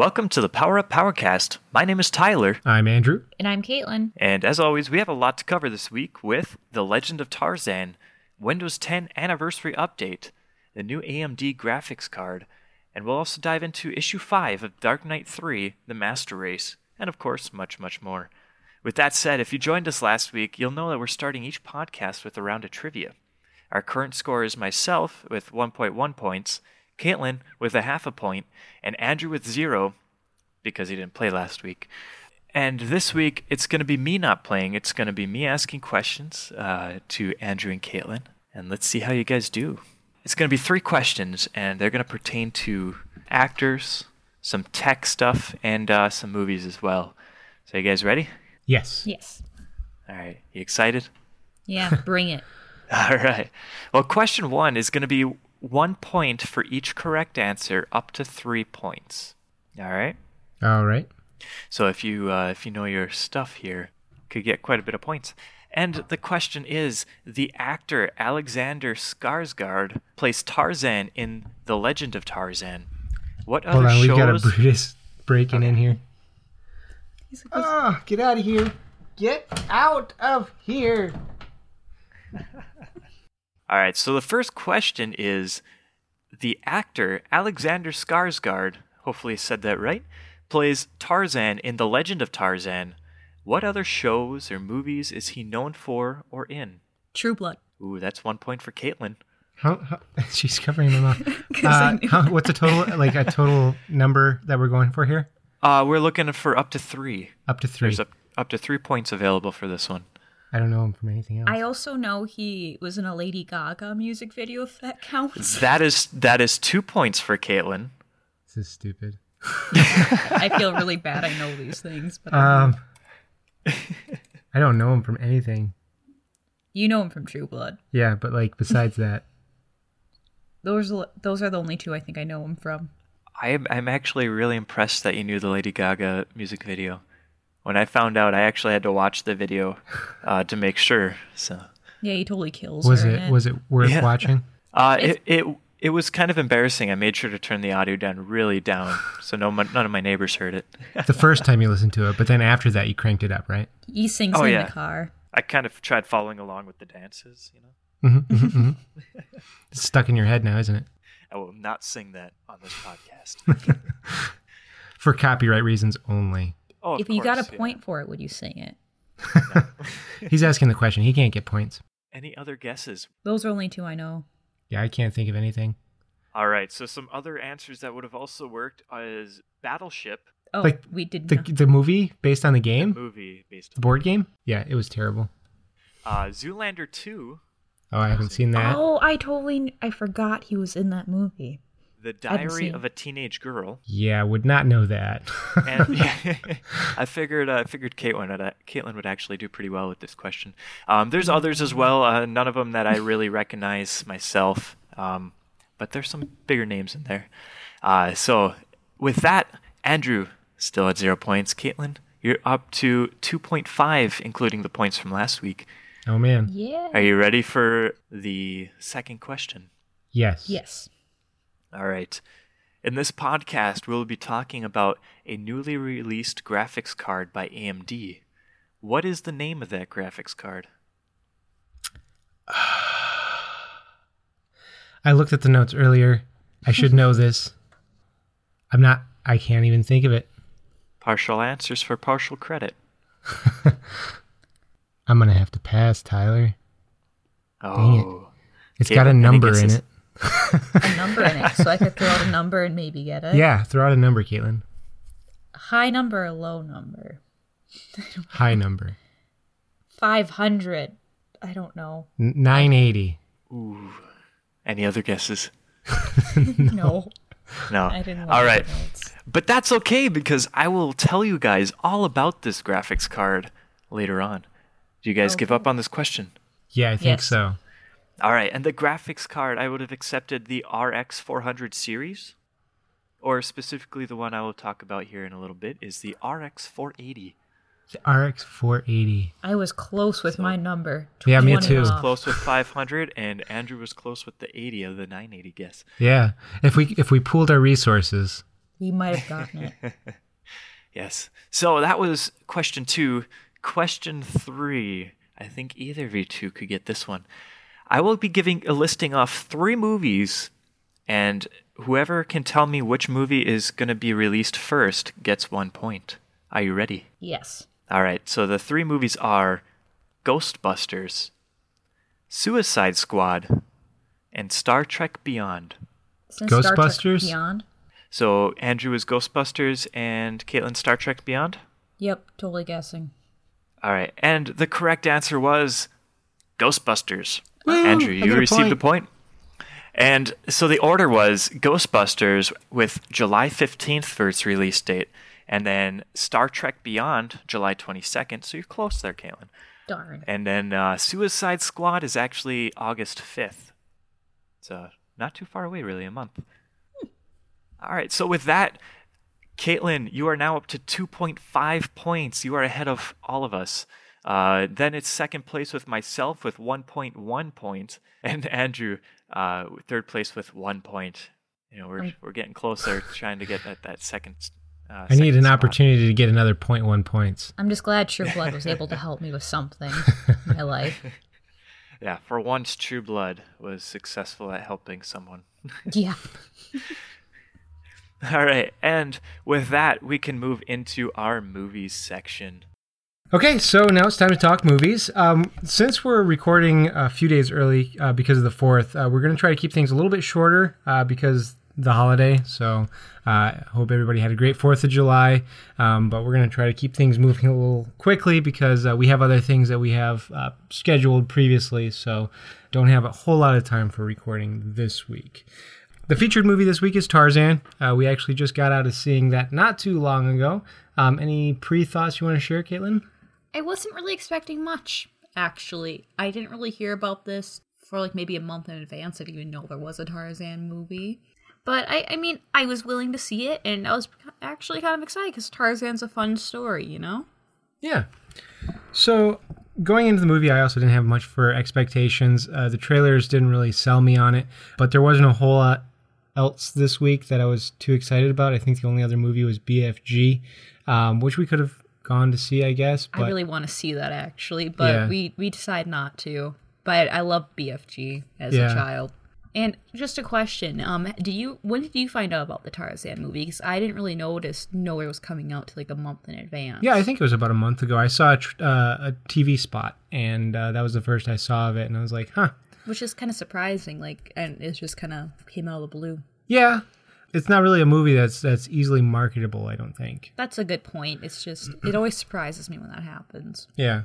Welcome to the Power Up Powercast. My name is Tyler, I'm Andrew. And I'm Caitlin. and as always, we have a lot to cover this week with The Legend of Tarzan, Windows 10 Anniversary Update, the new AMD graphics card, and we'll also dive into issue 5 of Dark Knight 3, The Master Race, and of course, much, much more. With that said, if you joined us last week, you'll know that we're starting each podcast with a round of trivia. Our current score is myself with 1.1 points, Caitlin with a half a point, and Andrew with zero because he didn't play last week. And this week, it's going to be me not playing. It's going to be me asking questions uh, to Andrew and Caitlin. And let's see how you guys do. It's going to be three questions, and they're going to pertain to actors, some tech stuff, and uh, some movies as well. So, you guys ready? Yes. Yes. All right. You excited? Yeah, bring it. All right. Well, question one is going to be one point for each correct answer, up to three points. All right. All right. So if you uh, if you know your stuff here, could get quite a bit of points. And the question is: the actor Alexander Skarsgård plays Tarzan in The Legend of Tarzan. What Hold other on. shows? We've got a Brutus breaking in here. He's like, Ah, get out of here. Get out of here. All right. So the first question is: the actor Alexander Skarsgård, hopefully I said that right, plays Tarzan in The Legend of Tarzan. What other shows or movies is he known for or in? True Blood. Ooh, that's one point for Caitlin. How, how, she's covering her mouth. 'Cause I Uh, how, what's a total, like a total number that we're going for here? Uh, we're looking for up to three. Up to three. There's up, up to three points available for this one. I don't know him from anything else. I also know he was in a Lady Gaga music video, if that counts. That is that is two points for Caitlin. this is stupid. I feel really bad I know these things, but I Um, I don't know him from anything. you know him from True Blood. Yeah, but like besides that, Those those are the only two I think I know him from. I am I'm actually really impressed that you knew the Lady Gaga music video. When I found out, I actually had to watch the video uh, to make sure. So Yeah, he totally kills was her it was it worth Yeah. watching? uh, it, it it was kind of embarrassing. I made sure to turn the audio down really down, so no mon- none of my neighbors heard it. The first time you listened to it, but then after that you cranked it up, right? He sings Oh, in yeah. the car. I kind of tried following along with the dances. You know, hmm hmm hmm It's stuck in your head now, isn't it? I will not sing that on this podcast. For copyright reasons only. Oh, if you got course, a yeah. point for it, would you sing it? He's asking the question. He can't get points. Any other guesses? Those are only two I know. Yeah, I can't think of anything. All right, so some other answers that would have also worked is Battleship, Oh, Like, we did The know. the movie based on the game, movie based the board game. Yeah, it was terrible. uh, Zoolander 2, Oh, I haven't seen that. Oh, I totally I forgot he was in that movie. The Diary of a Teenage Girl, Yeah, would not know that. and I figured uh, I figured Caitlin would, uh, Caitlin would actually do pretty well with this question. Um, there's others as well, uh, none of them that I really recognize myself, um, but there's some bigger names in there. Uh, so with that, Andrew still at zero points. Caitlin, you're up to 2.5, including the points from last week. oh man. Yeah. Are you ready for the second question? Yes. Yes. All right. In this podcast, we'll be talking about a newly released graphics card by AMD. What is the name of that graphics card? I looked at the notes earlier. I should know this. I'm not. I can't even think of it. Partial answers for partial credit. I'm gonna have to pass, Tyler. Oh. Dang it. Oh. It's Okay, got a number in it. A number in it, so I could throw out a number and maybe get it. Yeah, throw out a number, Caitlin. High number or low number? High number. 500. I don't know. 980. Ooh. Any other guesses? No. No. I didn't want All to right. get notes. But that's okay because I will tell you guys all about this graphics card later on. Do you guys give up on this question? Yeah, I think Yes. so. All right, and the graphics card, I would have accepted the RX 400 series, or specifically the one I will talk about here in a little bit is the RX 480. The RX 480. I was close with my number. Yeah, me 20 too. off. Close with 500, and Andrew was close with the 80 of the 980 guess. Yeah. If we if we pooled our resources, We might have gotten it. Yes. So that was question two. Question three. I think either of you two could get this one. I will be giving a listing of three movies, and whoever can tell me which movie is going to be released first gets one point. Are you ready? yes. All right. So the three movies are Ghostbusters, Suicide Squad, and Star Trek Beyond. Since Star Trek Ghostbusters? Beyond. So Andrew is Ghostbusters and Caitlin Star Trek Beyond? Yep, totally guessing. All right, and the correct answer was Ghostbusters. Woo, Andrew, you get a received a point. point. And so the order was Ghostbusters with July 15th for its release date, and then Star Trek Beyond, July 22nd. So you're close there, Caitlin. Darn. And then uh, Suicide Squad is actually August 5th. It's uh, not too far away, really, a month. All right, so with that, Caitlin, you are now up to 2.5 points. You are ahead of all of us. Uh, then it's second place with myself with 1.1 points, point, and Andrew, uh, third place with one point. You know, we're, we're getting closer, trying to get that, that second. Uh, I need an spot. opportunity to get another 0.1 points. I'm just glad True Blood was able to help me with something in my life. Yeah, for once, True Blood was successful at helping someone. Yeah. All right, and with that, we can move into our movies section. Okay, so now it's time to talk movies. Um, since we're recording a few days early uh, because of the 4th, uh, we're going to try to keep things a little bit shorter uh, because the holiday. So uh, I hope everybody had a great 4th of July. Um, but we're going to try to keep things moving a little quickly because uh, we have other things that we have uh, scheduled previously. So don't have a whole lot of time for recording this week. The featured movie this week is Tarzan. Uh, we actually just got out of seeing that not too long ago. Um, any pre thoughts you want to share, Caitlin? I wasn't really expecting much, actually. I didn't really hear about this for like maybe a month in advance. I didn't even know there was a Tarzan movie. But I, I mean, I was willing to see it, and I was actually kind of excited because Tarzan's a fun story, you know? Yeah. So going into the movie, I also didn't have much for expectations. Uh, the trailers didn't really sell me on it, but there wasn't a whole lot else this week that I was too excited about. I think the only other movie was BFG, um, which we could have gone to see, I guess. But I really want to see that actually, but Yeah. we we decide not to. But I love BFG as Yeah. a child. And just a question: Um, did you when did you find out about the Tarzan movie? Because I didn't really notice it was coming out to like a month in advance. yeah, I think it was about a month ago. I saw a, tr- uh, a TV spot, and uh, that was the first I saw of it, and I was like, huh. which is kind of surprising. Like, and it just kind of came out of the blue. Yeah, it's not really a movie that's that's easily marketable. I don't think. That's a good point. It's just it always surprises me when that happens. Yeah.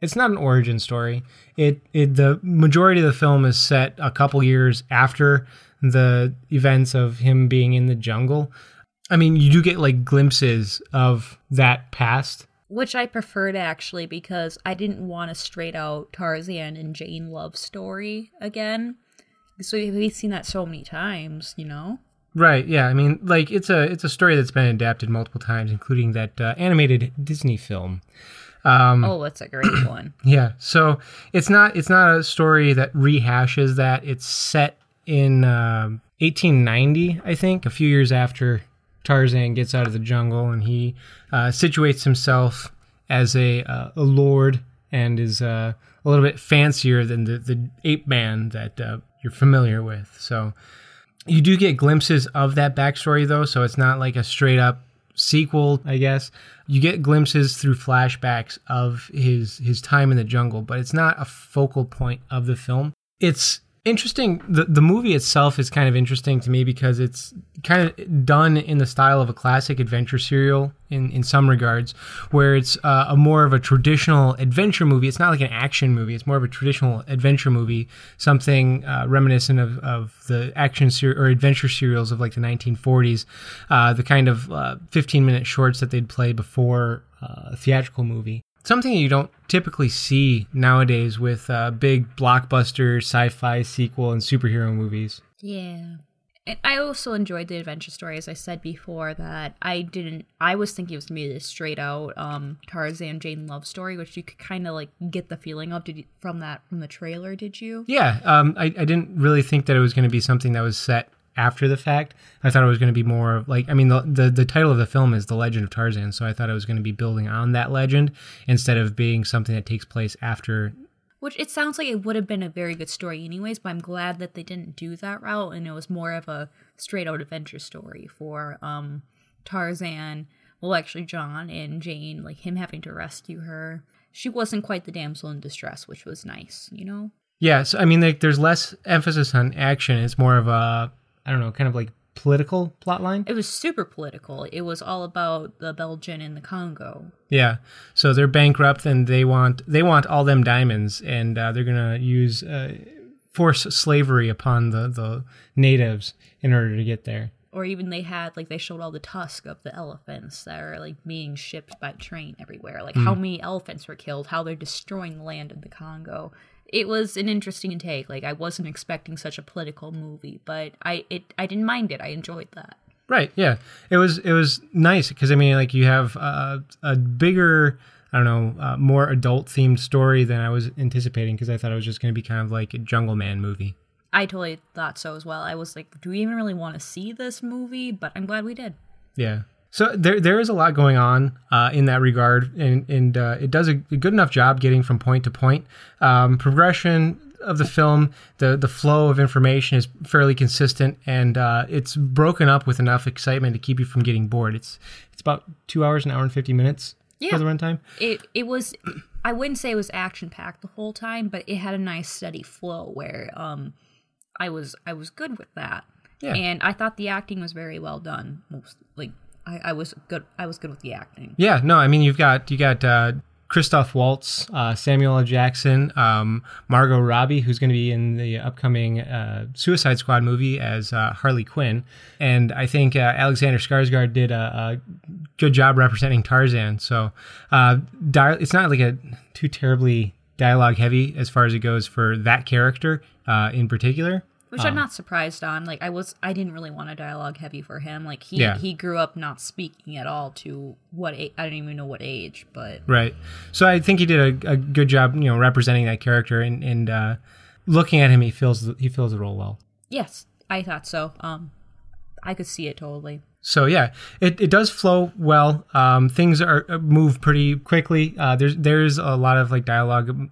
It's not an origin story. It it the majority of the film is set a couple years after the events of him being in the jungle. I mean, you do get like glimpses of that past. Which I preferred actually because I didn't want a straight out Tarzan and Jane love story again. So we've seen that so many times, you know. Right, yeah. I mean, like it's a it's a story that's been adapted multiple times including that uh, animated Disney film. Um Oh, that's a great one. Yeah, so it's not it's not a story that rehashes that. It's set in um 1890, I think, a few years after Tarzan gets out of the jungle, and he uh, situates himself as a uh, a lord and is uh, a little bit fancier than the the ape man that uh, you're familiar with. So you do get glimpses of that backstory though, so it's not like a straight up sequel, I guess. You get glimpses through flashbacks of his his time in the jungle, but it's not a focal point of the film. It's interesting the the movie itself is kind of interesting to me because it's kind of done in the style of a classic adventure serial in in some regards where it's uh, a more of a traditional adventure movie. It's not like an action movie. It's more of a traditional adventure movie something uh, reminiscent of, of the action ser- or adventure serials of like the 1940s uh, the kind of uh, 15 minute shorts that they'd play before uh, a theatrical movie something you don't typically see nowadays with uh, big blockbuster sci-fi sequel and superhero movies. Yeah. And I also enjoyed the adventure story, as I said before, that I didn't I was thinking it was gonna be this straight out um Tarzan Jane love story, which you could kinda like get the feeling of did you, from that from the trailer, did you? Yeah, um, I, I didn't really think that it was going to be something that was set after the fact. I thought it was going to be more of like I mean the, the the title of the film is The Legend of Tarzan, so I thought it was going to be building on that legend instead of being something that takes place after Which it sounds like it would have been a very good story, anyways. But I'm glad that they didn't do that route, and it was more of a straight out adventure story for um, Tarzan. Well, actually, John and Jane, like him having to rescue her. She wasn't quite the damsel in distress, which was nice, you know. Yeah, so I mean, like, there's less emphasis on action. It's more of a, I don't know, kind of like political plot line. It was super political. It was all about the Belgian and the Congo. Yeah, so they're bankrupt and they want they want all them diamonds, and uh, they're gonna use uh, force slavery upon the the natives in order to get there. Or even they had like they showed all the tusk of the elephants that are like being shipped by train everywhere. Like how many elephants were killed, how they're destroying the land of the Congo. It was an interesting take. Like I wasn't expecting such a political movie, but I it I didn't mind it. I enjoyed that. Right. Yeah. It was it was nice because I mean like you have uh, a bigger I don't know uh, more adult themed story than I was anticipating because I thought it was just going to be kind of like a Jungle Man movie. I totally thought so as well. I was like, do we even really want to see this movie? But I'm glad we did. Yeah. So there there is a lot going on uh, in that regard, and and uh, it does a good enough job getting from point to point. Um, progression of the film, the the flow of information is fairly consistent, and uh, it's broken up with enough excitement to keep you from getting bored. It's it's about two hours, an hour and fifty minutes Yeah. for the runtime. It it was I wouldn't say it was action packed the whole time, but it had a nice steady flow where um I was I was good with that. Yeah. And I thought the acting was very well done. Most like I, I was good I was good with the acting. Yeah, no, I mean you've got you got uh, Christoph Waltz, uh, Samuel L. Jackson, um, Margot Robbie, who's going to be in the upcoming uh, Suicide Squad movie as uh, Harley Quinn, and I think uh, Alexander Skarsgård did a, a good job representing Tarzan. So uh, di- it's not like a too terribly dialogue heavy as far as it goes for that character uh, in particular. Which I'm not surprised on. Like I was I didn't really want a dialogue heavy for him. Like he Yeah. he grew up not speaking at all to what a- I don't even know what age, but Right. So I think he did a, a good job, you know, representing that character and, and uh, looking at him, he feels he feels the role well. yes, I thought so. Um I could see it totally. So yeah, it, it does flow well. Um, things are uh, move pretty quickly. Uh, there's there's a lot of like dialogue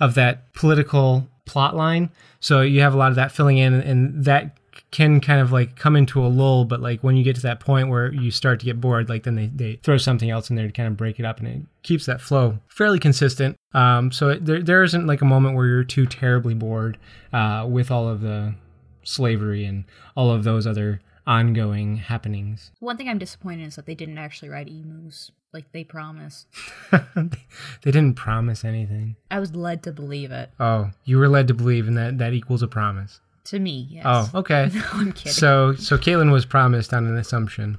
of that political plot line. So you have a lot of that filling in, and that can kind of like come into a lull. But like when you get to that point where you start to get bored, like then they, they throw something else in there to kind of break it up, and it keeps that flow fairly consistent. Um, so it, there there isn't like a moment where you're too terribly bored uh, with all of the slavery and all of those other ongoing happenings. One thing I'm disappointed is that they didn't actually ride emus like they promised. they didn't promise anything. I was led to believe it. Oh, you were led to believe, and that that equals a promise. To me, yes. Oh, okay. No, I'm kidding. so so Caitlin was promised on an assumption,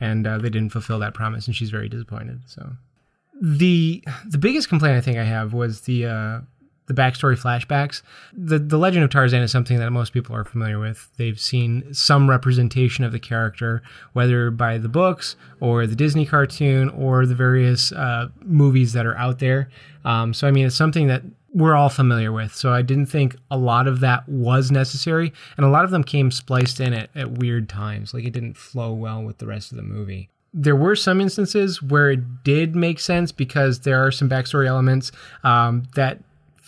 and uh, they didn't fulfill that promise, and she's very disappointed. So the the biggest complaint I think I have was the uh, the backstory flashbacks. The the Legend of Tarzan is something that most people are familiar with. They've seen some representation of the character, whether by the books or the Disney cartoon or the various uh, movies that are out there. Um, so I mean, it's something that we're all familiar with. So I didn't think a lot of that was necessary, and a lot of them came spliced in at, at weird times. Like it didn't flow well with the rest of the movie there were some instances where it did make sense because there are some backstory elements um, that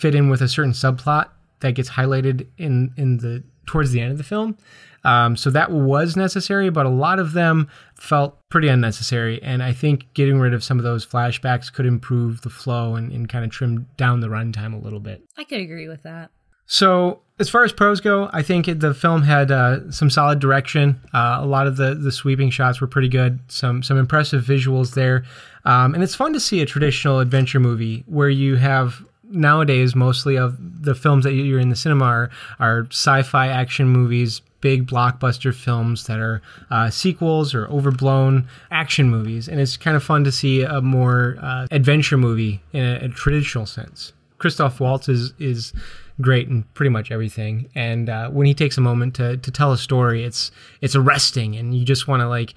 fit in with a certain subplot that gets highlighted in in the towards the end of the film. Um, so that was necessary, but a lot of them felt pretty unnecessary. And I think getting rid of some of those flashbacks could improve the flow and, and kind of trim down the runtime a little bit. I could agree with that. So, as far as pros go, I think it, the film had uh, some solid direction. Uh, a lot of the, the sweeping shots were pretty good. Some some impressive visuals there, um, and it's fun to see a traditional adventure movie where you have nowadays mostly of the films that you're in the cinema are, are sci-fi action movies big blockbuster films that are uh, sequels or overblown action movies. And it's kind of fun to see a more uh, adventure movie in a, a traditional sense. Christoph waltz is is great in pretty much everything. And uh, when he takes a moment to, to tell a story it's it's arresting and you just want to like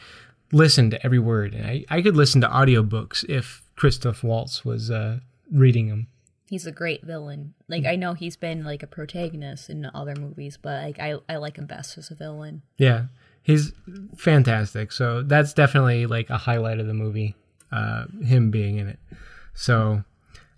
listen to every word. And I, I could listen to audiobooks if christoph waltz was uh, reading them he's a great villain. Like I know he's been like a protagonist in other movies, but like I I like him best as a villain. Yeah, he's fantastic. So that's definitely like a highlight of the movie, uh, him being in it. So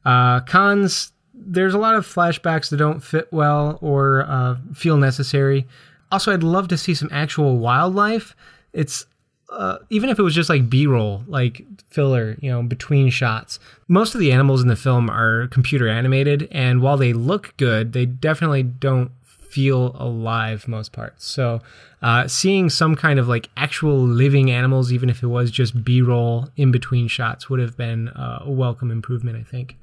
uh, cons, there's a lot of flashbacks that don't fit well or uh, feel necessary. Also, I'd love to see some actual wildlife. It's uh, even if it was just like B-roll, like filler, you know, between shots. Most of the animals in the film are computer animated, and while they look good, they definitely don't feel alive most parts. So, uh, seeing some kind of like actual living animals, even if it was just B-roll in between shots, would have been uh, a welcome improvement. I think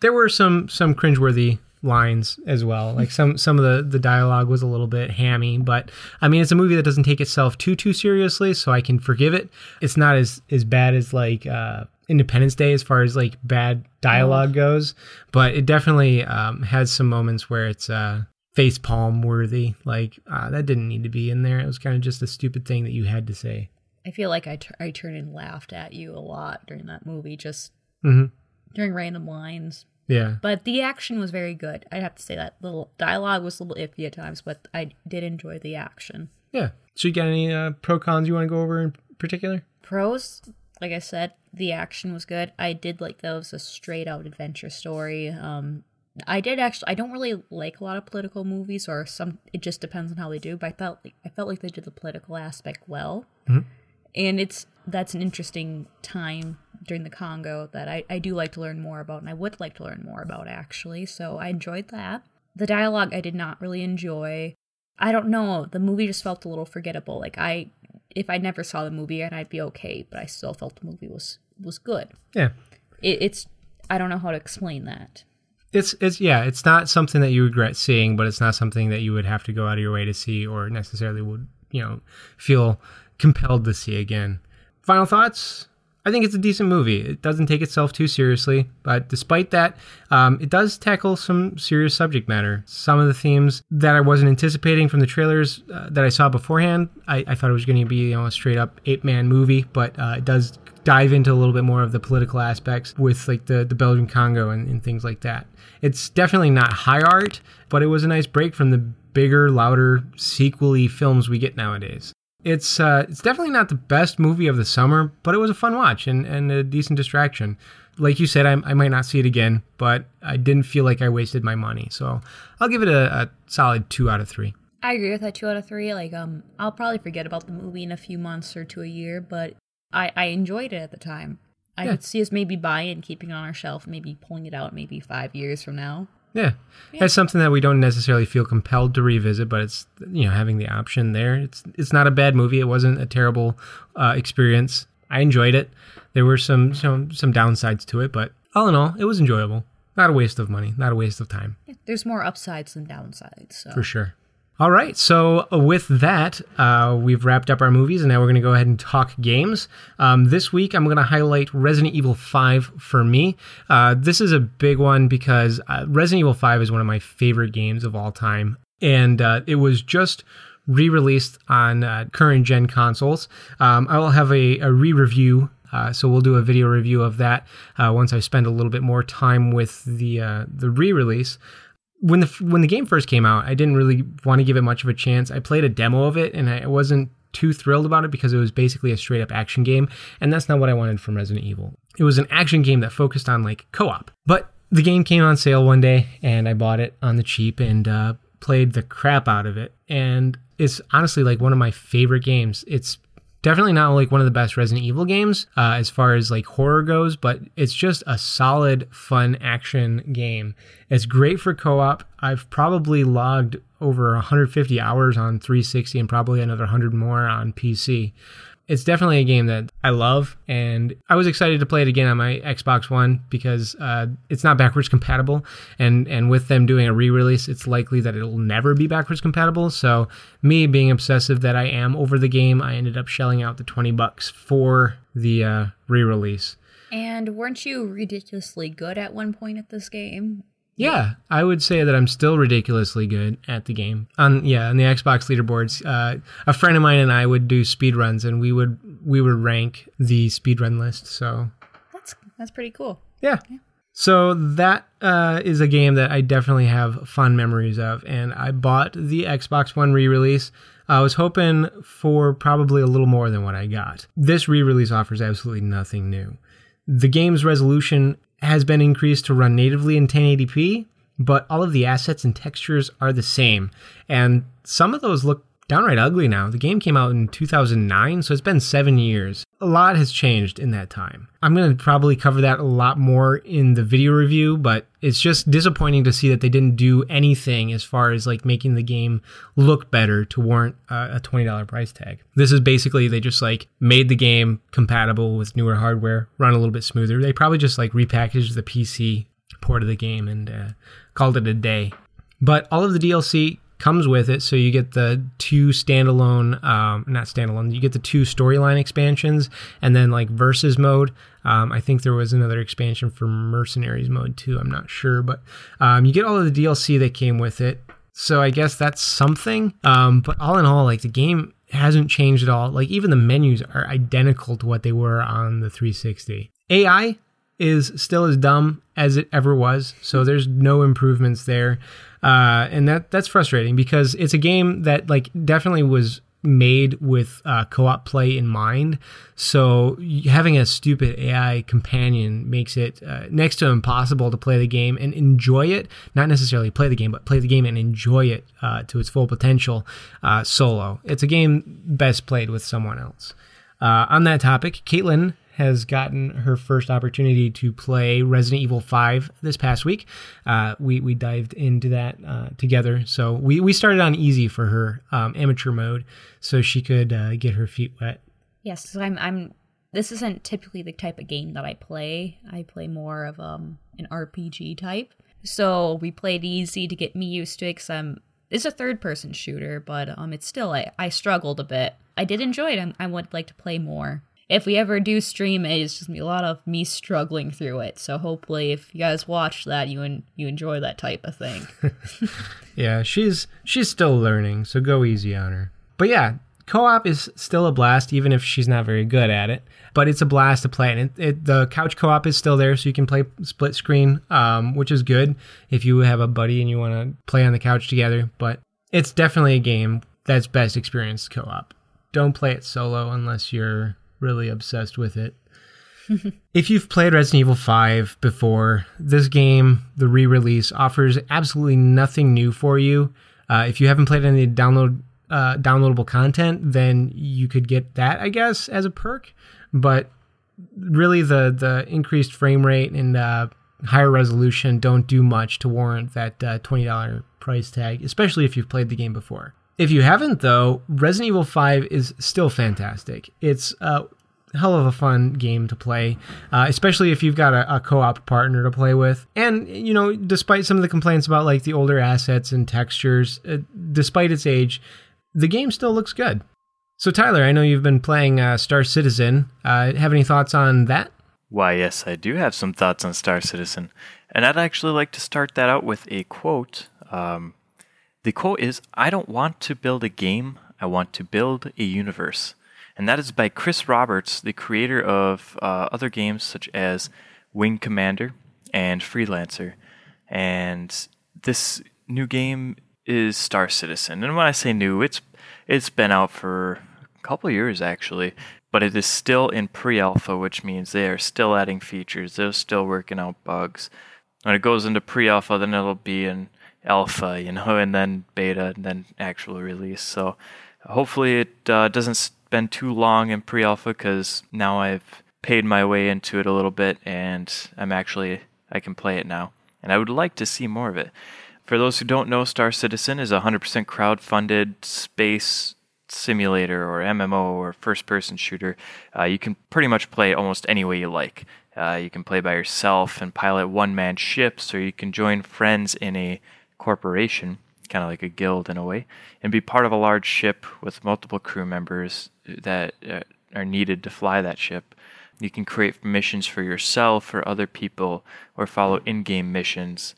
there were some some cringeworthy lines as well. Like some some of the the dialogue was a little bit hammy, but I mean it's a movie that doesn't take itself too too seriously, so I can forgive it. It's not as as bad as like uh, Independence Day as far as like bad dialogue oh. goes, but it definitely um, has some moments where it's uh, face palm worthy. Like uh, that didn't need to be in there. It was kind of just a stupid thing that you had to say. I feel like I, t- I turned and laughed at you a lot during that movie, just mm-hmm. during random lines. Yeah. But the action was very good. I'd have to say that little dialogue was a little iffy at times, but I did enjoy the action. Yeah. So you got any uh, pro cons you want to go over in particular? Pros, like I said, the action was good. I did like that was a straight out adventure story. Um, I did actually. I don't really like a lot of political movies, or some. It just depends on how they do. But I felt like I felt like they did the political aspect well, mm-hmm. And it's that's an interesting time during the Congo that I, I do like to learn more about and I would like to learn more about actually. So I enjoyed that. The dialogue I did not really enjoy. I don't know. The movie just felt a little forgettable. Like I if I never saw the movie and I'd be okay, but I still felt the movie was was good. Yeah. It, it's I don't know how to explain that. It's it's yeah, it's not something that you regret seeing, but it's not something that you would have to go out of your way to see or necessarily would, you know, feel compelled to see again. Final thoughts? I think it's a decent movie. It doesn't take itself too seriously, but despite that, um, it does tackle some serious subject matter. Some of the themes that I wasn't anticipating from the trailers uh, that I saw beforehand, I, I thought it was going to be you know a straight up ape man movie, but uh, it does dive into a little bit more of the political aspects with like the the Belgian Congo and, and things like that. It's definitely not high art, but it was a nice break from the bigger, louder, sequely films we get nowadays it's uh, it's definitely not the best movie of the summer, but it was a fun watch and, and a decent distraction. Like you said, I, I might not see it again, but I didn't feel like I wasted my money. So I'll give it a, a solid two out of three. I agree with that two out of three. Like, um, I'll probably forget about the movie in a few months or to a year, but I, I enjoyed it at the time. I yeah. could see us maybe buying it and keeping it on our shelf, maybe pulling it out maybe five years from now. Yeah. yeah. It's something that we don't necessarily feel compelled to revisit, but it's you know having the option there. It's it's not a bad movie. It wasn't a terrible uh, experience. I enjoyed it. There were some some some downsides to it, but all in all, it was enjoyable. Not a waste of money. Not a waste of time. Yeah, there's more upsides than downsides. So. For sure. All right, so uh, with that, uh, we've wrapped up our movies, and now we're going to go ahead and talk games. Um, this week, I'm going to highlight Resident Evil 5 for me. Uh, this is a big one because uh, Resident Evil 5 is one of my favorite games of all time, and uh, it was just re released on uh, current gen consoles. Um, I will have a, a re review. so we'll do a video review of that once I spend a little bit more time with the the re-release when the when the game first came out, I didn't really want to give it much of a chance. I played a demo of it and I wasn't too thrilled about it because it was basically a straight up action game, and that's not what I wanted from Resident Evil. It was an action game that focused on like co-op. But the game came on sale one day and I bought it on the cheap and uh, played the crap out of it. And it's honestly like one of my favorite games. It's definitely not like one of the best Resident Evil games uh, as far as like horror goes, but it's just a solid, fun action game. It's great for co op. I've probably logged over 150 hours on 360 and probably another 100 more on PC it's definitely a game that I love, and I was excited to play it again on my Xbox One because uh, it's not backwards compatible, and and with them doing a re-release, it's likely that it'll never be backwards compatible. So me being obsessive that I am over the game, I ended up shelling out the twenty bucks for the uh, re-release. And weren't you ridiculously good at one point at this game? Yeah, I would say that I'm still ridiculously good at the game. On yeah, on the Xbox leaderboards, uh, a friend of mine and I would do speed runs, and we would we would rank the speed run list. So that's that's pretty cool. Yeah. yeah. So that uh, is a game that I definitely have fond memories of, and I bought the Xbox One re-release. I was hoping for probably a little more than what I got. This re-release offers absolutely nothing new. The game's resolution has been increased to run natively in 1080p, but all of the assets and textures are the same, and some of those look downright ugly now. The game came out in 2009, so it's been seven years. A lot has changed in that time. I'm going to probably cover that a lot more in the video review, but it's just disappointing to see that they didn't do anything as far as like making the game look better to warrant a $20 price tag. This is basically they just like made the game compatible with newer hardware, run a little bit smoother. They probably just like repackaged the PC port of the game and uh, called it a day. But all of the DLC comes with it. So you get the two standalone, um, not standalone, you get the two storyline expansions and then like versus mode. Um, I think there was another expansion for mercenaries mode too. I'm not sure, but um, you get all of the DLC that came with it. So I guess that's something. Um, but all in all, like the game hasn't changed at all. Like even the menus are identical to what they were on the 360. AI is still as dumb as it ever was. So there's no improvements there. Uh, and that that's frustrating because it's a game that like definitely was made with uh, co-op play in mind. So having a stupid AI companion makes it uh, next to impossible to play the game and enjoy it. Not necessarily play the game, but play the game and enjoy it uh, to its full potential uh, solo. It's a game best played with someone else. Uh, on that topic, Caitlin has gotten her first opportunity to play Resident Evil 5 this past week. Uh, we, we dived into that uh, together. So we, we started on easy for her um, amateur mode so she could uh, get her feet wet. Yes, I'm, I'm. This isn't typically the type of game that I play. I play more of um, an RPG type. So we played easy to get me used to it because it's a third person shooter, but um, it's still I, I struggled a bit. I did enjoy it. I, I would like to play more if we ever do stream it, it's just gonna be a lot of me struggling through it. So hopefully, if you guys watch that, you and you enjoy that type of thing. yeah, she's she's still learning, so go easy on her. But yeah, co-op is still a blast, even if she's not very good at it. But it's a blast to play, and it, it, the couch co-op is still there, so you can play split screen, um, which is good if you have a buddy and you want to play on the couch together. But it's definitely a game that's best experienced co-op. Don't play it solo unless you're really obsessed with it. if you've played Resident Evil 5 before, this game, the re release, offers absolutely nothing new for you. Uh, if you haven't played any download uh, downloadable content, then you could get that, I guess, as a perk. But really, the the increased frame rate and uh, higher resolution don't do much to warrant that uh, twenty dollar price tag, especially if you've played the game before. If you haven't, though, Resident Evil 5 is still fantastic. It's a hell of a fun game to play, uh, especially if you've got a, a, co-op partner to play with. And you know, despite some of the complaints about like the older assets and textures, uh, despite its age, the game still looks good. So Tyler, I know you've been playing uh, Star Citizen. Uh, have any thoughts on that? Why, yes, I do have some thoughts on Star Citizen, and I'd actually like to start that out with a quote. Um, the quote is I don't want to build a game, I want to build a universe. And that is by Chris Roberts, the creator of uh, other games such as Wing Commander and Freelancer. And this new game is Star Citizen. And when I say new, it's it's been out for a couple years actually, but it is still in pre-alpha, which means they are still adding features. They're still working out bugs. When it goes into pre-alpha, then it'll be in alpha, you know, and then beta, and then actual release. So hopefully it uh, doesn't spend too long in pre-alpha because now I've paid my way into it a little bit, and I'm actually I can play it now, and I would like to see more of it. For those who don't know, Star Citizen is a 100% crowd-funded space simulator or MMO or first-person shooter. Uh, you can pretty much play almost any way you like. Uh, you can play by yourself and pilot one-man ships, or you can join friends in a corporation, kind of like a guild in a way, and be part of a large ship with multiple crew members that uh, are needed to fly that ship. You can create missions for yourself or other people, or follow in-game missions.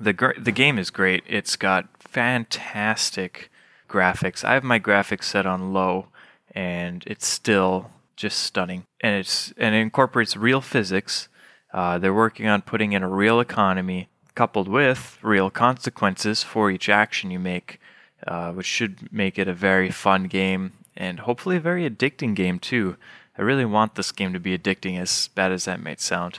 the gr- The game is great. It's got fantastic graphics. I have my graphics set on low, and it's still just stunning. And it's and it incorporates real physics Uh, they're working on putting in a real economy coupled with real consequences for each action you make, uh, which should make it a very fun game and hopefully a very addicting game too. I really want this game to be addicting, as bad as that might sound.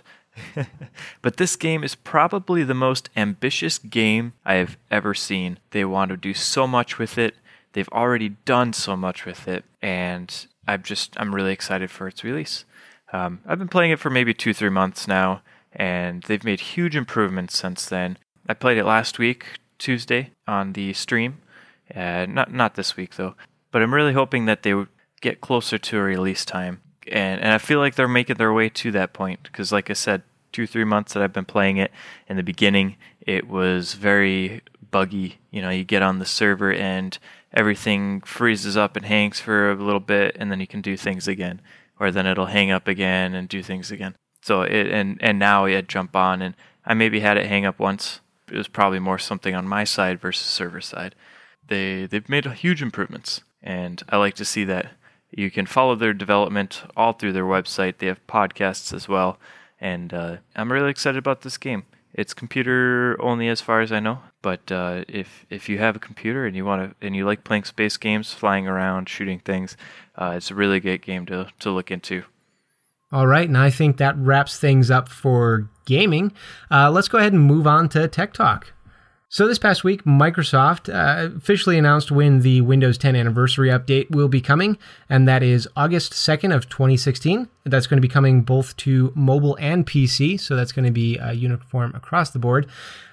but this game is probably the most ambitious game I have ever seen. They want to do so much with it. They've already done so much with it, and I'm just I'm really excited for its release. Um, I've been playing it for maybe two three months now, and they've made huge improvements since then. I played it last week, Tuesday, on the stream. Uh, not not this week though, but I'm really hoping that they would get closer to a release time and and I feel like they're making their way to that point because, like I said, two three months that I've been playing it. In the beginning, it was very buggy. You know, you get on the server and everything freezes up and hangs for a little bit, and then you can do things again, or then it'll hang up again and do things again. So it and and now it jump on, and I maybe had it hang up once. It was probably more something on my side versus server side. They they've made huge improvements, and I like to see that you can follow their development all through their website. They have podcasts as well, and uh, I'm really excited about this game. It's computer only, as far as I know. But uh, if if you have a computer and you want to and you like playing space games, flying around, shooting things, uh, it's a really great game to to look into. All right, and I think that wraps things up for gaming. Uh, let's go ahead and move on to tech talk. So, this past week, Microsoft uh, officially announced when the Windows 10 anniversary update will be coming, and that is August 2nd of 2016. That's going to be coming both to mobile and PC, so that's going to be uh, uniform across the board.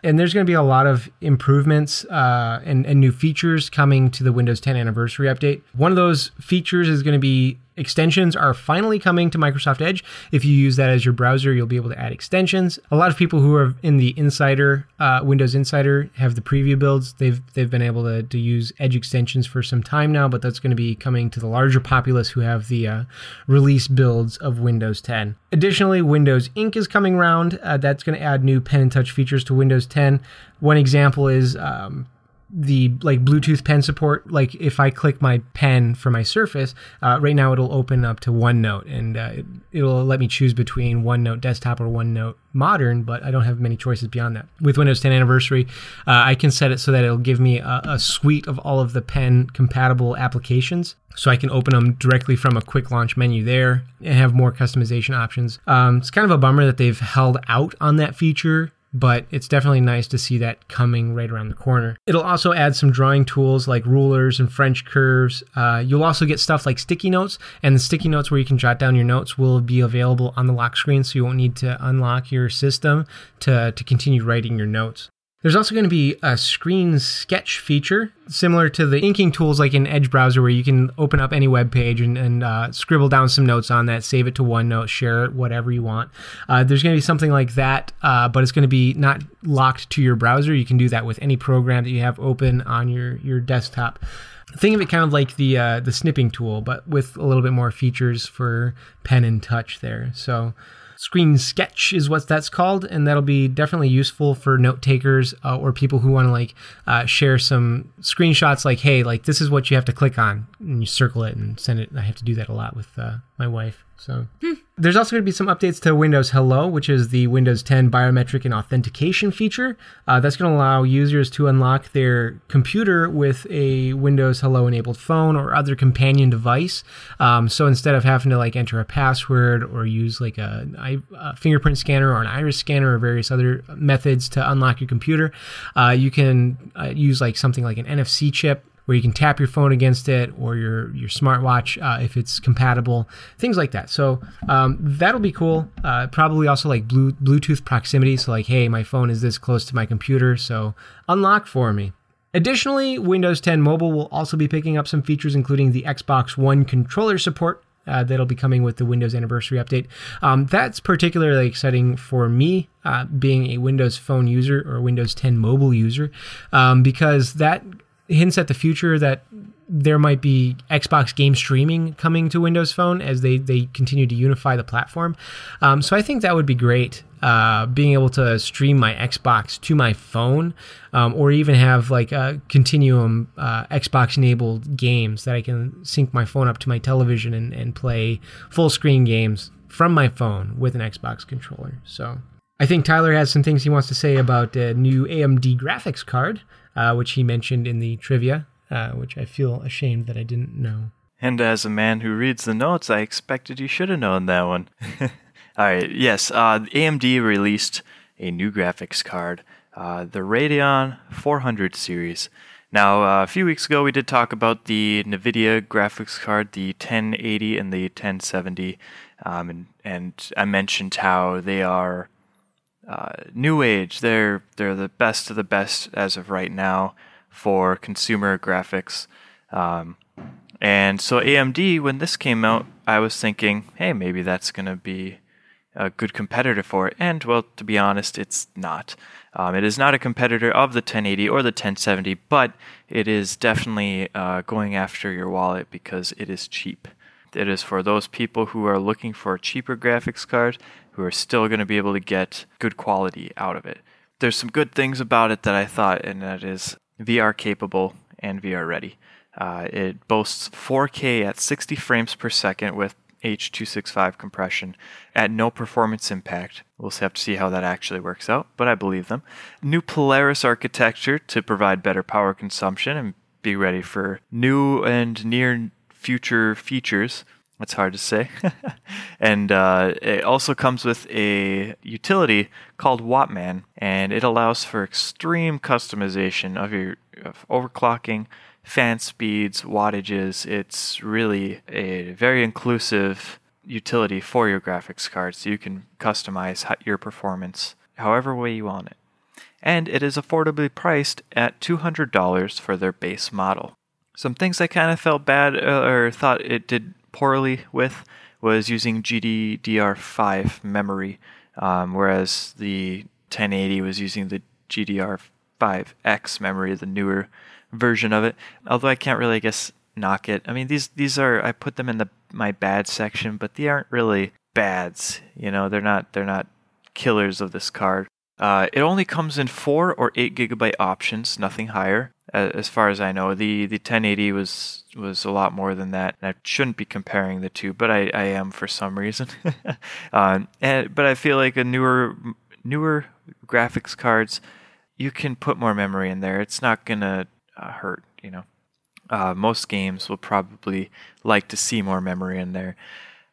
And there's going to be a lot of improvements uh, and, and new features coming to the Windows 10 anniversary update. One of those features is going to be Extensions are finally coming to Microsoft Edge. If you use that as your browser, you'll be able to add extensions. A lot of people who are in the Insider, uh, Windows Insider, have the preview builds. They've they've been able to, to use Edge extensions for some time now, but that's going to be coming to the larger populace who have the uh, release builds of Windows 10. Additionally, Windows Ink is coming around. Uh, that's going to add new pen and touch features to Windows 10. One example is um, the like Bluetooth pen support. Like if I click my pen for my Surface, uh, right now it'll open up to OneNote and uh, it, will let me choose between OneNote Desktop or OneNote Modern, but I don't have many choices beyond that. With Windows 10 Anniversary, uh, I can set it so that it'll give me a, a suite of all of the pen compatible applications. So I can open them directly from a quick launch menu there and have more customization options. Um, it's kind of a bummer that they've held out on that feature but it's definitely nice to see that coming right around the corner. It'll also add some drawing tools like rulers and French curves. Uh, you'll also get stuff like sticky notes, and the sticky notes where you can jot down your notes will be available on the lock screen, so you won't need to unlock your system to, to continue writing your notes. There's also going to be a screen sketch feature similar to the inking tools like in Edge browser where you can open up any web page and, and uh, scribble down some notes on that, save it to OneNote, share it, whatever you want. Uh, there's going to be something like that, uh, but it's going to be not locked to your browser. You can do that with any program that you have open on your, your desktop. Think of it kind of like the uh, the snipping tool, but with a little bit more features for pen and touch there. So Screen Sketch is what that's called, and that'll be definitely useful for note takers uh, or people who want to like uh, share some screenshots. Like, hey, like this is what you have to click on, and you circle it and send it. I have to do that a lot with uh, my wife. So hmm. There's also going to be some updates to Windows Hello, which is the Windows 10 biometric and authentication feature. Uh, that's going to allow users to unlock their computer with a Windows Hello enabled phone or other companion device. Um, so instead of having to like enter a password or use like a, a, fingerprint scanner or an iris scanner or various other methods to unlock your computer, uh, you can uh, use like something like an NFC chip where you can tap your phone against it or your your smartwatch uh, if it's compatible, things like that. So um, that'll be cool. Uh, probably also like blue, Bluetooth proximity. So like, hey, my phone is this close to my computer, so unlock for me. Additionally, Windows 10 Mobile will also be picking up some features, including the Xbox One controller support uh, that'll be coming with the Windows Anniversary Update. Um, that's particularly exciting for me, uh, being a Windows Phone user or Windows 10 mobile user, um, because that hints at the future that there might be Xbox game streaming coming to Windows Phone as they, they continue to unify the platform. Um, so I think that would be great. Uh, being able to stream my Xbox to my phone, um, or even have like a continuum uh, Xbox enabled games that I can sync my phone up to my television and, and play full screen games from my phone with an Xbox controller. So I think Tyler has some things he wants to say about a new AMD graphics card, uh, which he mentioned in the trivia, uh, which I feel ashamed that I didn't know. And as a man who reads the notes, I expected you should have known that one. All right, yes, uh, AMD released a new graphics card, uh, the Radeon 400 series. Now, uh, a few weeks ago, we did talk about the NVIDIA graphics card, the 1080 and the 1070, um, and, and I mentioned how they are uh, new age. They're they're the best of the best as of right now for consumer graphics. Um, and so AMD, when this came out, I was thinking, hey, maybe that's going to be a good competitor for it. And well, to be honest, it's not. Um, it is not a competitor of the 1080 or the 1070, but it is definitely uh, going after your wallet because it is cheap. It is for those people who are looking for a cheaper graphics card who are still going to be able to get good quality out of it. There's some good things about it that I thought, and that is VR capable and VR ready. Uh, it boasts 4K at 60 frames per second with H.265 compression at no performance impact. We'll have to see how that actually works out, but I believe them. New Polaris architecture to provide better power consumption and be ready for new and near future features. That's hard to say. and uh, it also comes with a utility called Wattman, and it allows for extreme customization of your of overclocking, fan speeds, wattages. It's really a very inclusive utility for your graphics card, so you can customize your performance however way you want it. And it is affordably priced at $200 for their base model. Some things I kind of felt bad uh, or thought it did poorly with was using GDDR5 memory, um, whereas the 1080 was using the GDR5X memory, the newer version of it. Although I can't really, I guess, knock it. I mean, these these are I put them in the my bad section, but they aren't really bads. You know, they're not they're not killers of this card. Uh, it only comes in four or eight gigabyte options, nothing higher, as far as I know. The the 1080 was was a lot more than that. And I shouldn't be comparing the two, but I, I am for some reason. um, and but I feel like a newer newer graphics cards, you can put more memory in there. It's not gonna uh, hurt. You know, uh, most games will probably like to see more memory in there.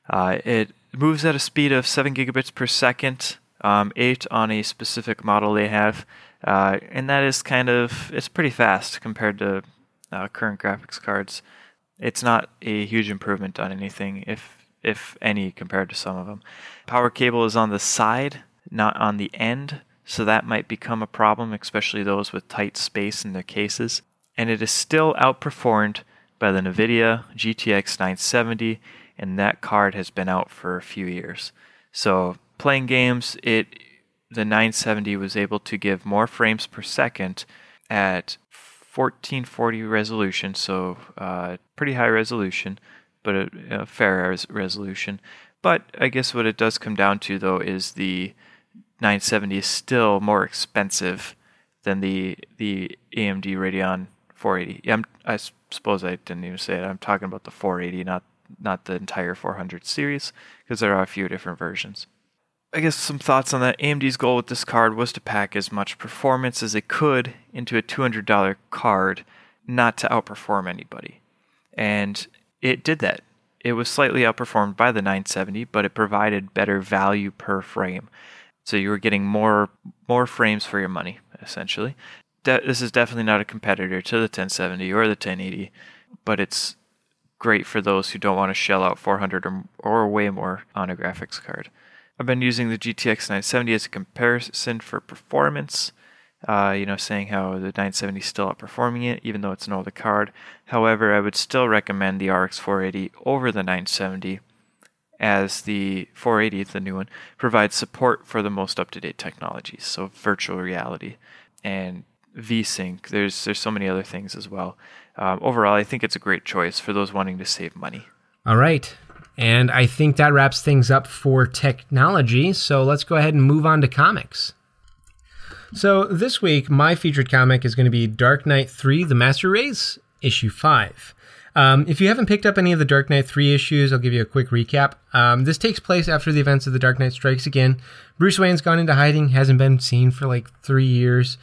Uh, it moves at a speed of seven gigabits per second, um, eight on a specific model they have, uh, and that is kind of it's pretty fast compared to uh, current graphics cards. It's not a huge improvement on anything, if if any, compared to some of them. Power cable is on the side, not on the end, so that might become a problem, especially those with tight space in their cases and it is still outperformed by the NVIDIA GTX 970, and that card has been out for a few years. So playing games, it the 970 was able to give more frames per second at 1440 resolution, so uh, pretty high resolution, but a, a fair res- resolution. But I guess what it does come down to though is the 970 is still more expensive than the the AMD Radeon 480. Yeah, I'm, I suppose I didn't even say it. I'm talking about the 480, not not the entire 400 series, because there are a few different versions. I guess some thoughts on that. AMD's goal with this card was to pack as much performance as it could into a $200 card, not to outperform anybody. And it did that. It was slightly outperformed by the 970, but it provided better value per frame. So you were getting more more frames for your money, essentially de- this is definitely not a competitor to the 1070 or the 1080, but it's great for those who don't want to shell out 400 or, or way more on a graphics card. I've been using the GTX 970 as a comparison for performance. Uh, you know, saying how the 970 is still outperforming it, even though it's an older card. However, I would still recommend the RX 480 over the 970, as the 480, the new one, provides support for the most up to date technologies, so virtual reality and VSync. There's there's so many other things as well. Um, overall, I think it's a great choice for those wanting to save money. All right. And I think that wraps things up for technology. So let's go ahead and move on to comics. So this week, my featured comic is going to be Dark Knight 3 The Master Race, issue 5. Um, if you haven't picked up any of the Dark Knight 3 issues, I'll give you a quick recap. Um, this takes place after the events of The Dark Knight Strikes Again. Bruce Wayne's gone into hiding, hasn't been seen for like three years.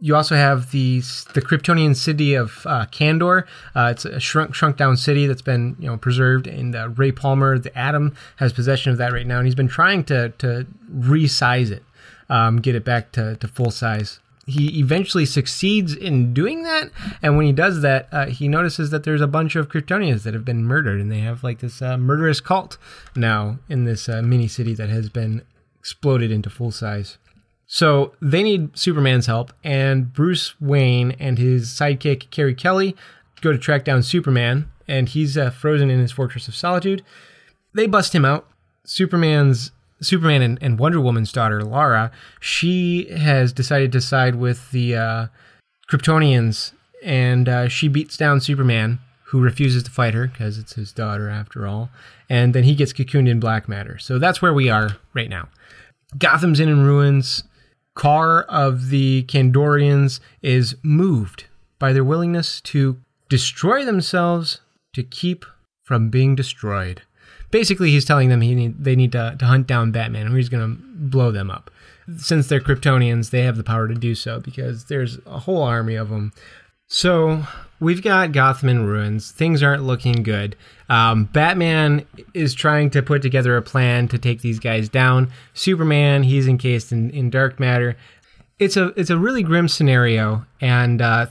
You also have the the Kryptonian city of uh, Kandor. Uh, it's a shrunk shrunk down city that's been you know preserved, and uh, Ray Palmer, the Atom, has possession of that right now, and he's been trying to to resize it, um, get it back to, to full size he eventually succeeds in doing that. And when he does that, uh, he notices that there's a bunch of Kryptonians that have been murdered, and they have like this uh, murderous cult now in this uh, mini city that has been exploded into full size. So they need Superman's help, and Bruce Wayne and his sidekick Carrie Kelly go to track down Superman, and he's uh, frozen in his fortress of solitude. They bust him out. Superman's Superman and, and, Wonder Woman's daughter, Lara, she has decided to side with the uh, Kryptonians and uh, she beats down Superman, who refuses to fight her because it's his daughter after all. And then he gets cocooned in black matter. So that's where we are right now. Gotham's in, in ruins. Quar of the Kandorians is moved by their willingness to destroy themselves to keep from being destroyed basically he's telling them he need, they need to, to hunt down Batman or he's going to blow them up. Since they're Kryptonians, they have the power to do so because there's a whole army of them. So we've got Gotham in ruins. Things aren't looking good. Um, Batman is trying to put together a plan to take these guys down. Superman, he's encased in, in dark matter. It's a it's a really grim scenario, and uh,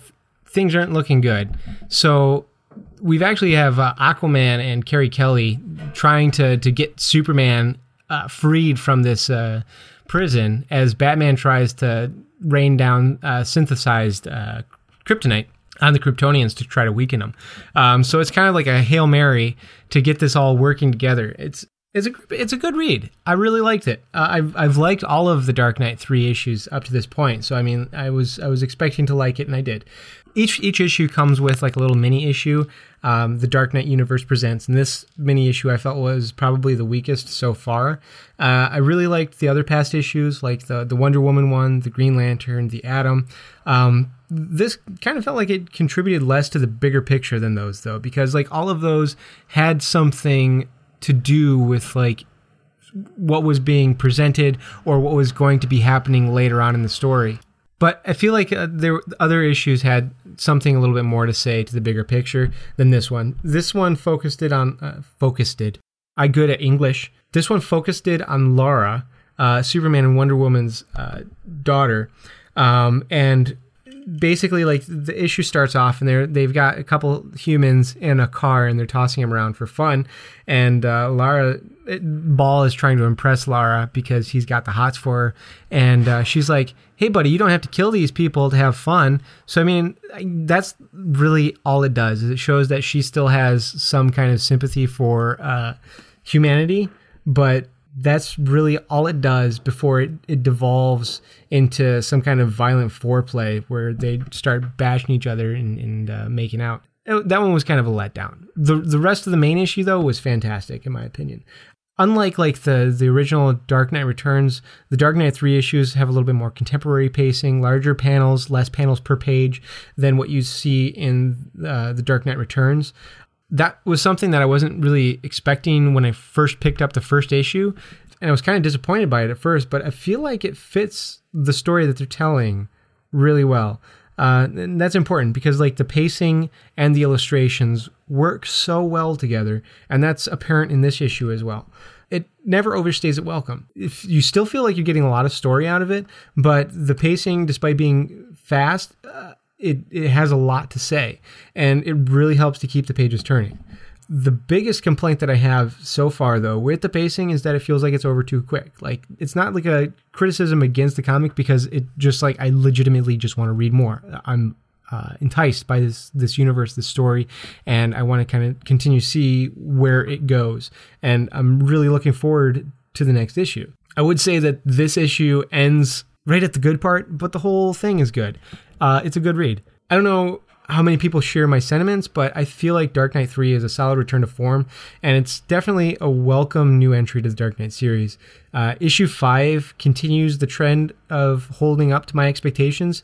things aren't looking good. So we've actually have uh, Aquaman and Carrie Kelly trying to to get Superman uh, freed from this uh, prison as Batman tries to rain down uh, synthesized uh, kryptonite on the Kryptonians to try to weaken them. Um, so it's kind of like a hail mary to get this all working together. It's it's a it's a good read. I really liked it. Uh, I've I've liked all of the Dark Knight three issues up to this point. So I mean, I was I was expecting to like it, and I did each each issue comes with like a little mini issue. Um, the Dark Knight universe presents, and this mini issue I felt was probably the weakest so far. Uh, I really liked the other past issues, like the the Wonder Woman one, the Green Lantern, the Atom. Um, this kind of felt like it contributed less to the bigger picture than those, though, because like all of those had something to do with like what was being presented or what was going to be happening later on in the story. But I feel like uh, there other issues had something a little bit more to say to the bigger picture than this one. This one focused it on uh, focused it. I good at English. This one focused it on Lara, uh, Superman and Wonder Woman's uh, daughter, um, and basically like the issue starts off and they're they've got a couple humans in a car and they're tossing them around for fun. And uh, lara Baal is trying to impress lara because he's got the hots for her. And uh, she's like hey buddy you don't have to kill these people to have fun. So i mean that's really all it does is it shows that she still has some kind of sympathy for uh, humanity. But that's really all it does before it, it devolves into some kind of violent foreplay where they start bashing each other and, and uh, making out. Oh, that one was kind of a letdown. The the rest of the main issue though was fantastic in my opinion. Unlike like the the original Dark Knight Returns, the Dark Knight 3 issues have a little bit more contemporary pacing, larger panels, less panels per page than what you see in uh, the Dark Knight Returns that was something that I wasn't really expecting when I first picked up the first issue. And I was kind of disappointed by it at first, but I feel like it fits the story that they're telling really well. Uh, and that's important because like the pacing and the illustrations work so well together, and that's apparent in this issue as well. It never overstays its welcome. If you still feel like you're getting a lot of story out of it, but the pacing, despite being fast, uh, it, it has a lot to say and it really helps to keep the pages turning. The biggest complaint that I have so far, though, with the pacing is that it feels like it's over too quick. Like, it's not like a criticism against the comic because it just like I legitimately just want to read more. I'm uh, enticed by this this universe, this story, and I want to kind of continue to see where it goes. And I'm really looking forward to the next issue. I would say that this issue ends right at the good part, but the whole thing is good. Uh, it's a good read. I don't know how many people share my sentiments, but I feel like Dark Knight 3 is a solid return to form, and it's definitely a welcome new entry to the Dark Knight series. Uh, issue 5 continues the trend of holding up to my expectations,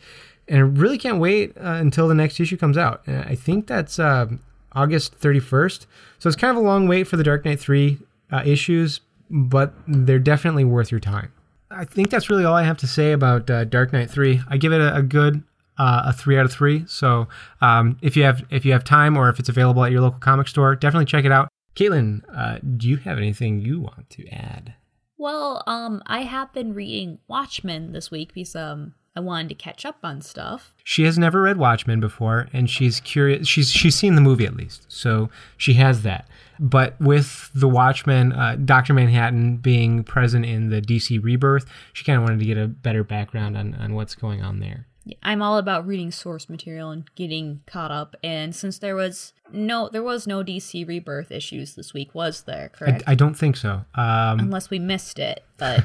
and I really can't wait uh, until the next issue comes out. And I think that's uh, August 31st. So it's kind of a long wait for the Dark Knight 3 uh, issues, but they're definitely worth your time. I think that's really all I have to say about uh, Dark Knight 3. I give it a, a good uh, a three out of three. So um, if you have if you have time or if it's available at your local comic store, definitely check it out. Caitlin, uh, do you have anything you want to add? Well, um, I have been reading Watchmen this week because um, I wanted to catch up on stuff. She has never read Watchmen before, and she's curious. She's she's seen the movie at least, so she has that. But with the Watchmen, uh, Doctor Manhattan being present in the DC Rebirth, she kind of wanted to get a better background on on what's going on there. I'm all about reading source material and getting caught up. And since there was no, there was no DC Rebirth issues this week, was there? I, Correct. I don't think so. Um, Unless we missed it, but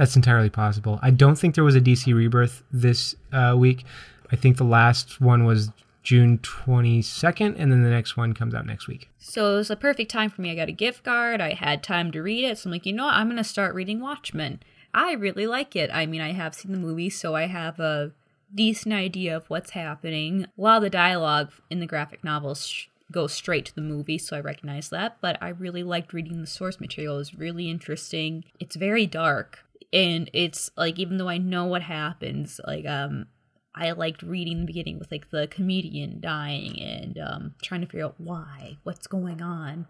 That's entirely possible. I don't think there was a DC Rebirth this uh, week. I think the last one was June 22nd, and then the next one comes out next week. so it was a perfect time for me. I got a gift card. I had time to read it, so I'm like, you know what? I'm gonna start reading Watchmen. I really like it. I mean, I have seen the movie, so I have a decent idea of what's happening. A lot of the dialogue in the graphic novels goes straight to the movie, so I recognize that. But I really liked reading the source material. It was really interesting. It's very dark, and it's like even though I know what happens, like um, I liked reading the beginning with like the comedian dying and um, trying to figure out why, what's going on,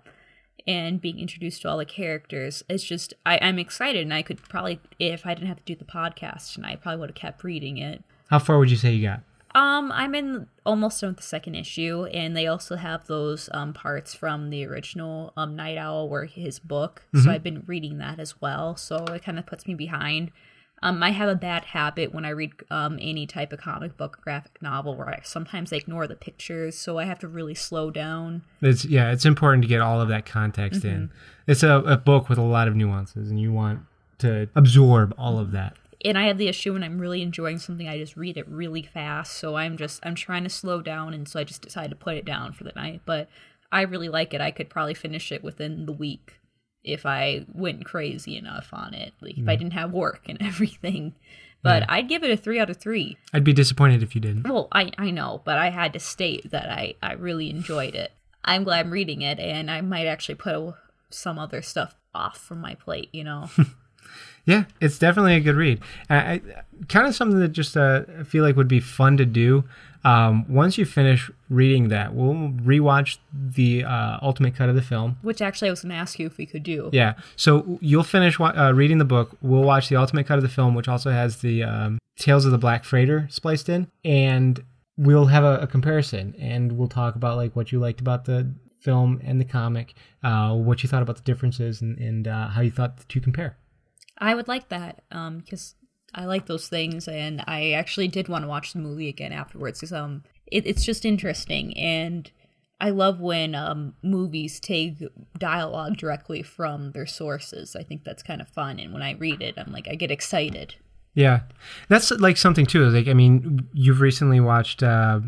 and being introduced to all the characters. It's just I, I'm excited, and I could probably, if I didn't have to do the podcast and I probably would have kept reading it. How far would you say you got? Um, I'm in almost done with the second issue, and they also have those um parts from the original um Night Owl, where his book. So I've been reading that as well. So it kind of puts me behind. Um, I have a bad habit when I read um any type of comic book or graphic novel where I sometimes ignore the pictures, so I have to really slow down. It's yeah, it's important to get all of that context in. It's a, a book with a lot of nuances, and you want to absorb all of that. And I have the issue when I'm really enjoying something, I just read it really fast. So I'm just I'm trying to slow down, and so I just decided to put it down for the night. But I really like it. I could probably finish it within the week if I went crazy enough on it, like if I mm. didn't have work and everything. But I'd give it a three out of three. I'd be disappointed if you didn't. Well, I I know, but I had to state that I I really enjoyed it. I'm glad I'm reading it, and I might actually put a, some other stuff off from my plate. You know. Yeah, it's definitely a good read. I, kind of something that just uh, I feel like would be fun to do. Um, once you finish reading that, we'll rewatch the uh, ultimate cut of the film. Which actually I was going to ask you if we could do. Yeah, so you'll finish wa- uh, reading the book. We'll watch the ultimate cut of the film, which also has the um, Tales of the Black Freighter spliced in, and we'll have a, a comparison, and we'll talk about like what you liked about the film and the comic, uh, what you thought about the differences, and, and uh, how you thought the two compare. I would like that um, because I like those things, and I actually did want to watch the movie again afterwards because um, it, it's just interesting, and I love when um, movies take dialogue directly from their sources. I think that's kind of fun, and when I read it, I'm like, I get excited. Yeah, that's like something too. Like, I mean, you've recently watched uh,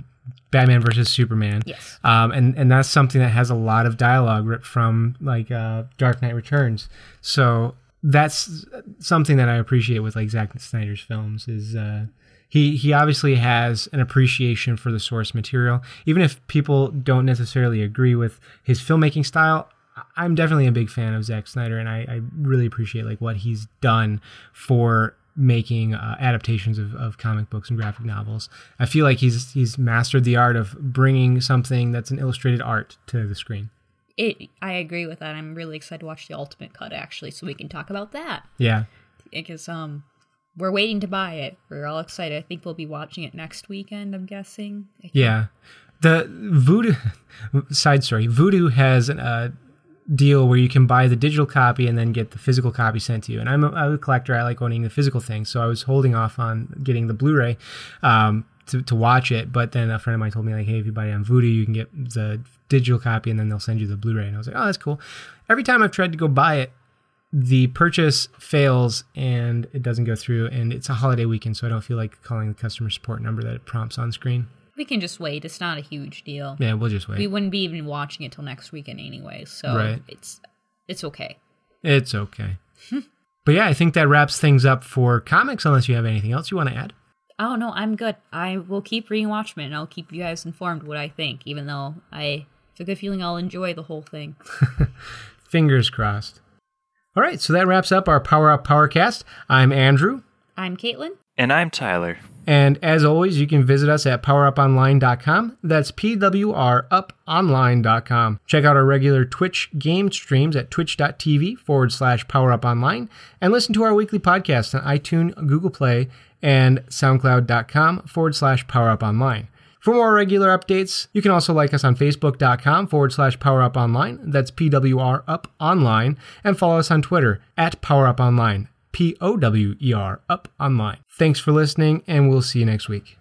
Batman versus Superman, Yes. um, and and that's something that has a lot of dialogue ripped from like uh, Dark Knight Returns. So that's something that I appreciate with like Zack Snyder's films is uh, he he obviously has an appreciation for the source material, even if people don't necessarily agree with his filmmaking style. I'm definitely a big fan of Zack Snyder, and I, I really appreciate like what he's done for making uh, adaptations of, of comic books and graphic novels. I feel like he's he's mastered the art of bringing something that's an illustrated art to the screen. It. I agree with that. I'm really excited to watch the ultimate cut actually, so we can talk about that Yeah, because um. We're waiting to buy it. We're all excited. I think we'll be watching it next weekend. I'm guessing. Yeah. The Vudu side story. Vudu has a uh, deal where you can buy the digital copy and then get the physical copy sent to you. And I'm a, I'm a collector. I like owning the physical thing, so I was holding off on getting the Blu-ray um, to to watch it. But then a friend of mine told me like, hey, if you buy it on Vudu, you can get the digital copy and then they'll send you the Blu-ray. And I was like, oh, that's cool. Every time I've tried to go buy it, the purchase fails and it doesn't go through. And it's a holiday weekend, so I don't feel like calling the customer support number that it prompts on screen. We can just wait. It's not a huge deal. Yeah, we'll just wait. We wouldn't be even watching it till next weekend anyway, so Right. it's it's okay. It's okay. but yeah, I think that wraps things up for comics, unless you have anything else you want to add. Oh no, I'm good. I will keep reading Watchmen and I'll keep you guys informed what I think, even though I It's a good feeling I'll enjoy the whole thing. Fingers crossed. All right, so that wraps up our Power Up Powercast. I'm Andrew. I'm Caitlin. And I'm Tyler. And as always, you can visit us at poweruponline.com. That's PWRuponline.com. Check out our regular Twitch game streams at twitch.tv forward slash poweruponline and listen to our weekly podcast on iTunes, Google Play, and soundcloud.com forward slash poweruponline. For more regular updates, you can also like us on facebook.com forward slash poweruponline. That's PWR Up Online. And follow us on Twitter at poweruponline. P O W E R Up Online. Thanks for listening, and we'll see you next week.